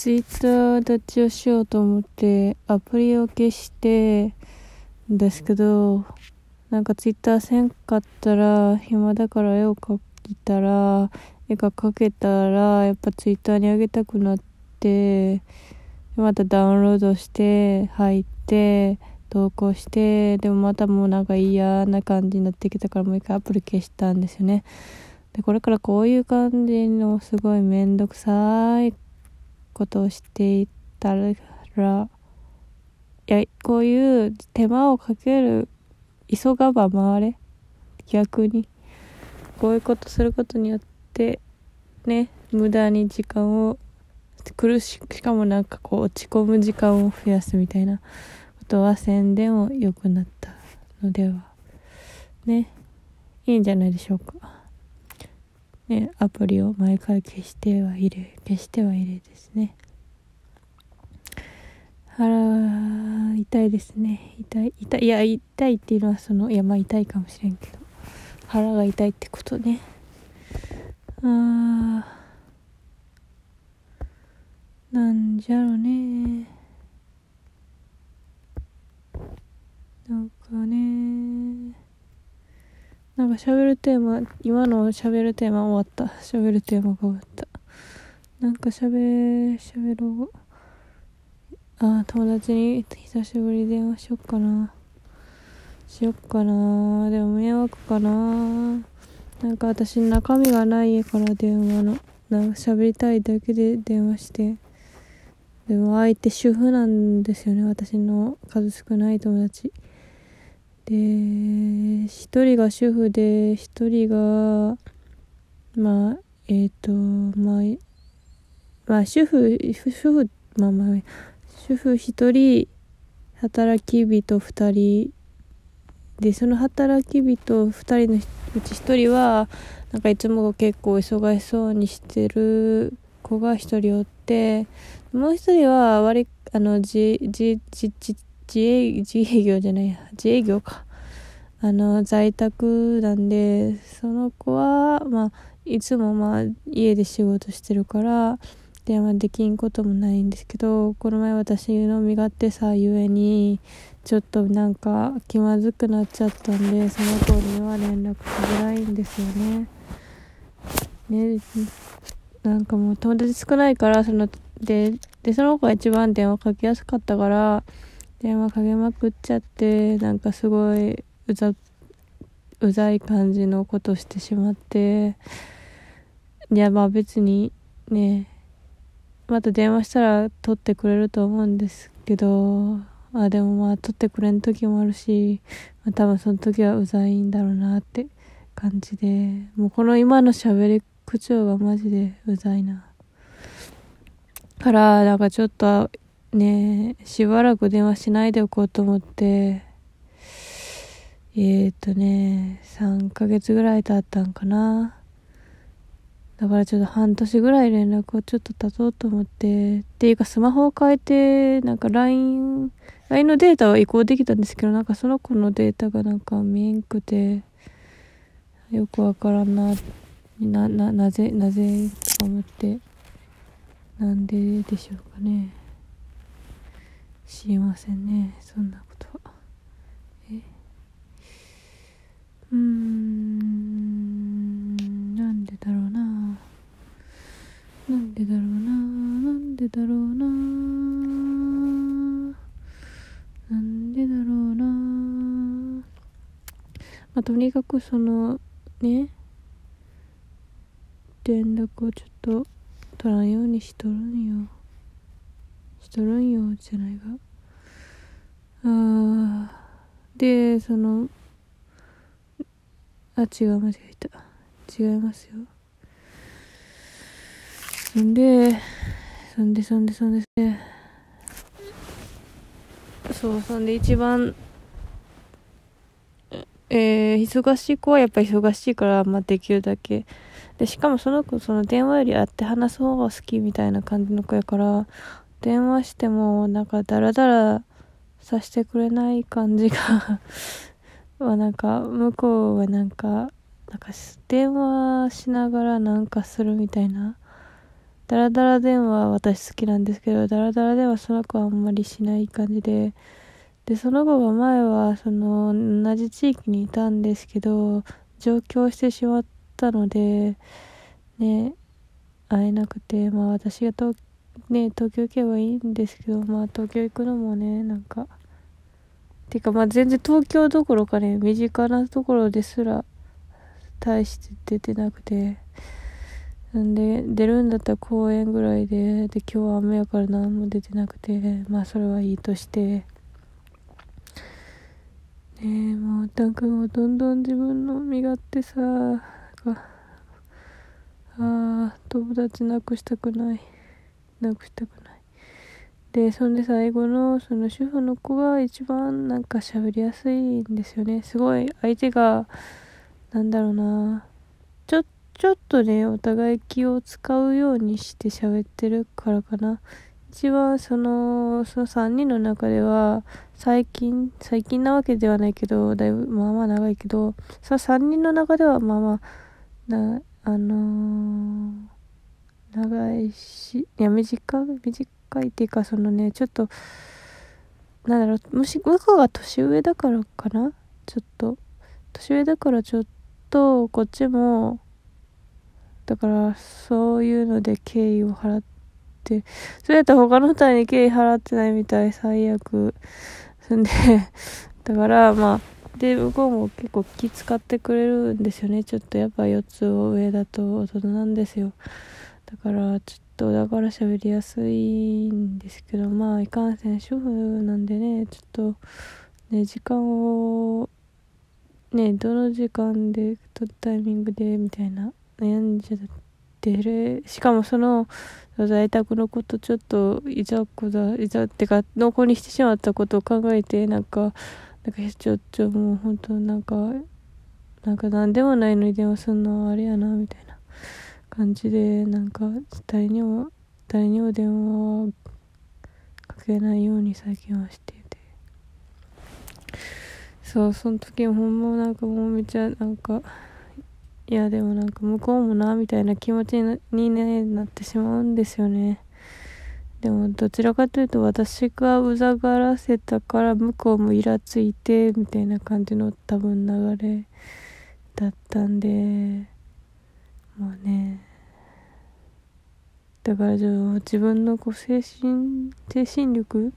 ツイッター立ちをしようと思ってアプリを消してですけどなんかツイッターせんかったら暇だから絵を描いたら絵が描けたらやっぱツイッターにあげたくなってまたダウンロードして入って投稿してでもまたもうなんか嫌な感じになってきたからもう一回アプリ消したんですよね。でこれからこういう感じのすごいめんどくさいことをしていたらいやこういう手間をかける急がば回れ。逆に。こういうことすることによってね無駄に時間を苦ししかもなんかこう落ち込む時間を増やすみたいなことは宣伝も良くなったのでは。ね。いいんじゃないでしょうか。ねアプリを毎回消しては入れ消しては入れですね。腹痛いですね。痛い痛いいや痛いっていうのはそのいやまあ痛いかもしれんけど。腹が痛いってことね。あー。なんじゃろね。なんかね。なんか喋るテーマ今の喋るテーマ終わった。喋るテーマが終わった。なんか喋喋ろう。あ友達に久しぶり電話しよっかな。しよっかな。でも迷惑かな。なんか私中身がないから電話の。なんか喋りたいだけで電話して。でも相手主婦なんですよね。私の数少ない友達。で一人が主婦で一人がまあえっ、ー、とまあまあ主婦主婦まあまあ主婦1人働き人2人でその働き人2人のうち1人はなんかいつも結構忙しそうにしてる子が1人おってもう1人は割あの自自自自営自営業じゃないや自営業かあの在宅なんでその子はまあいつもまあ家で仕事してるから電話できんこともないんですけどこの前私の身勝手さゆえにちょっとなんか気まずくなっちゃったんでその子には連絡しづらいんですよね。ねなんかもう友達少ないからそのででその子が一番電話かけやすかったから電話かけまくっちゃってなんかすごいうざうざい感じのことしてしまっていやまあ別にねまた電話したら取ってくれると思うんですけどあでもまあ取ってくれん時もあるし、まあ、多分その時はうざいんだろうなって感じでもうこの今の喋り口調がマジでうざいな。からなんかちょっとねしばらく電話しないでおこうと思ってえー、っとね3ヶ月ぐらい経ったんかな。だからちょっと半年ぐらい連絡をちょっと経とうと思って、っていうかスマホを変えて、なんか LINE、LINE のデータは移行できたんですけど、なんかその子のデータがなんか見えんくて、よくわからんな、な、な、なぜ、なぜとか思って、なんででしょうかね。知りませんね、そんなことは。えうーん、なんでだろうな。なんでだろうな。なんでだろうな。なんでだろうな。まあとにかくそのね。連絡をちょっと取らんようにしとるんよ。しとるんよじゃないが。あでそのあ違う間違えた違いますよ。そんで、そんで、そんで、そんで、そう、そんで一番、えー、忙しい子はやっぱり忙しいから、まあ、できるだけ。で、しかもその子、その電話より会って話す方が好きみたいな感じの子やから、電話しても、なんか、ダラダラさしてくれない感じがは、なんか、向こうはなんか、なんか、電話しながらなんかするみたいな。ダラダラ電話私好きなんですけど、ダラダラ電話その子はあんまりしない感じで、で、その子が前は、その、同じ地域にいたんですけど、上京してしまったので、ね、会えなくて、まあ私が東、ね、東京行けばいいんですけど、まあ東京行くのもね、なんか、てかまあ全然東京どころかね、身近なところですら、大して出てなくてな、んで、出るんだったら公園ぐらいで、で、今日は雨やから何も出てなくて、まあそれはいいとして、ねえ、もうなんかもどんどん自分の身勝手さ、ああ、友達なくしたくない。なくしたくない。で、そんで最後のその主婦の子が一番なんか喋りやすいんですよね。すごい相手が、なんだろうな、ちょちょっとね、お互い気を使うようにして喋ってるからかな。一番その、その3人の中では、最近、最近なわけではないけど、だいぶ、まあまあ長いけど、その3人の中では、まあまあ、な、あのー、長いし、いや、短い、短いっていうか、そのね、ちょっと、なんだろう、むし、向こうが年上だからかな？ちょっと、年上だからちょっと、こっちも、だからそういうので敬意を払ってそれやったら他の人に敬意払ってないみたい最悪。そんで だからまあで向こうも結構気使ってくれるんですよね。ちょっとやっぱ4つ上だと大人なんですよ。だからちょっとだから喋りやすいんですけどまあいかんせん主婦なんでねちょっとね時間をねどの時間でどのタイミングでみたいな悩んじゃってる。しかもその在宅のことちょっといざこざいざってか濃厚にしてしまったことを考えてなんかなんかちょっともう本当なんかなんか何でもないのに電話すんのはあれやなみたいな。感じでなんか誰にも誰にも電話はかけないように最近はしてて。そうその時ほんまなんかもうめちゃなんかいやでもなんか向こうもなみたいな気持ちに、ね、なってしまうんですよね。でもどちらかというと私がうざがらせたから向こうもイラついてみたいな感じの多分流れだったんで。まあね。だから自分のこう精神精神力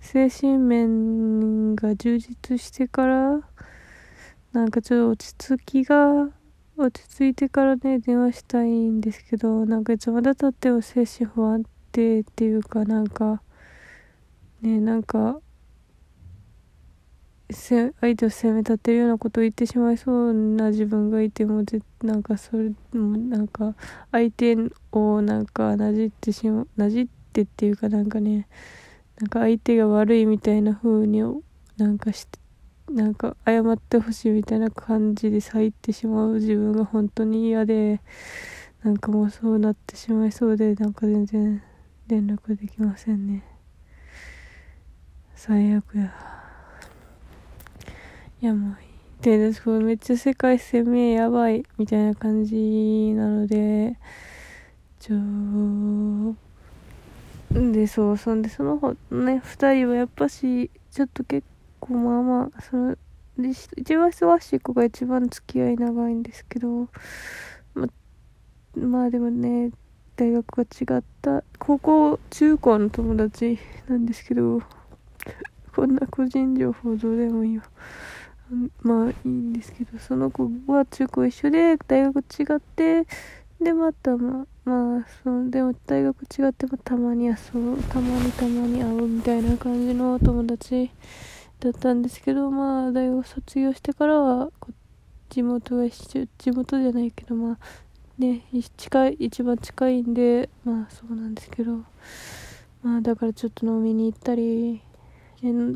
精神面が充実してからなんかちょっと落ち着きが落ち着いてからね電話したいんですけどなんかいつまでたっても精神不安定っていうかなんかねなんか相手を責め立てるようなことを言ってしまいそうな自分がいてもなんかそれもなんか相手をなんかなじってしまなじってっていうかなんかねなんか相手が悪いみたいな風になんかしてなんか謝ってほしいみたいな感じで咲いてしまう自分が本当に嫌でなんかもうそうなってしまいそうでなんか全然連絡できませんね。最悪や。いやもうめっちゃ世界攻めやばいみたいな感じなのでちょでそうそんでそのね2人はやっぱしちょっと結構まあまあその一番忙しい子が一番付き合い長いんですけどままあでもね大学が違った高校中高の友達なんですけどこんな個人情報どうでもいいわ。まあいいんですけどその子は中高一緒で大学違ってでまたままあそのでも大学違ってもたまに遊ぶたまにたまに会うみたいな感じの友達だったんですけどまあ大学卒業してからは地元が一緒地元じゃないけどまあね近い一番近いんでまあそうなんですけどまあだからちょっと飲みに行ったり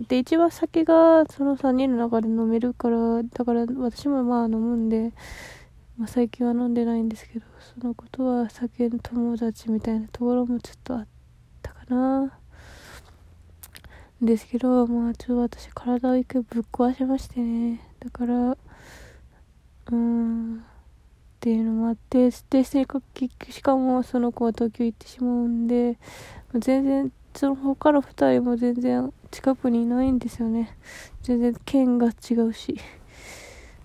で一番酒がその3人の中で飲めるからだから私もまあ飲むんで、まあ、最近は飲んでないんですけどそのことは酒の友達みたいなところもちょっとあったかなですけど、まあ、ちょっと私、体を一回ぶっ壊しましてね。だから、うん。っっていうのもあってで性格しかもその子は東京行ってしまうんで全然その他の2人も全然近くにいないんですよね。全然県が違うし。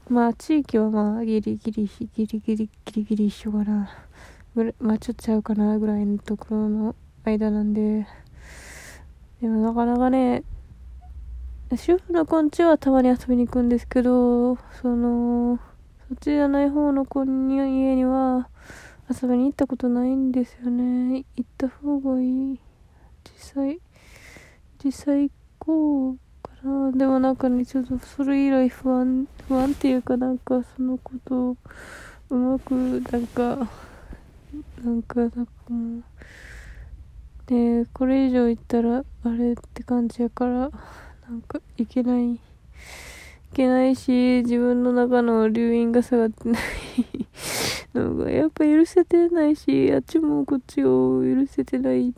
まあ地域はまあギリギリギリギリギリギリ一緒かな。まあちょっとちゃうかなぐらいのところの間なんで。でもなかなかね主婦の子んちはたまに遊びに行くんですけどそのそっちじゃない方の子に家には遊びに行ったことないんですよね。行った方がいい。実際実際行こうかなでもなんかねちょっとそれ以来不安不安っていうかなんかそのことをうまくなんかなんかなんかもうでこれ以上言ったらあれって感じやからなんかいけないいけないし自分の中の留飲が下がってないのがやっぱ許せてないしあっちもこっちを許せてない。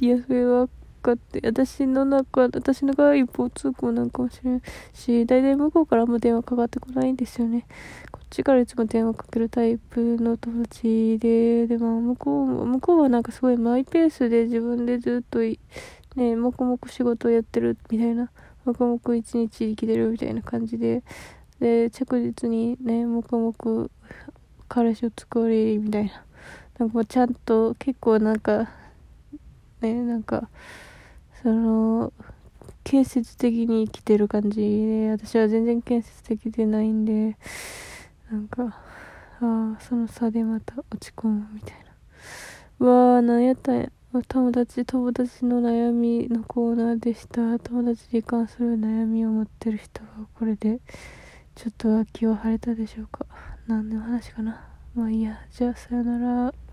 いやそれはかって私の中私の側一方通行なんかもしれんし大体向こうからも電話かかってこないんですよね。こっちからいつも電話かけるタイプの友達ででも向こう向こうはなんかすごいマイペースで自分でずっとね黙々仕事をやってるみたいな黙々一日生きてるみたいな感じでで着実にね黙々彼氏を作りみたいな。なんかもうちゃんと結構なんかねなんかその建設的に生きてる感じで私は全然建設的でないんでなんかああその差でまた落ち込むみたいな。うわー何やったんや。友達友達の悩みのコーナーでした。友達に関する悩みを持ってる人はこれでちょっと気は晴れたでしょうか。何の話かな。まあいいや。じゃあさよなら。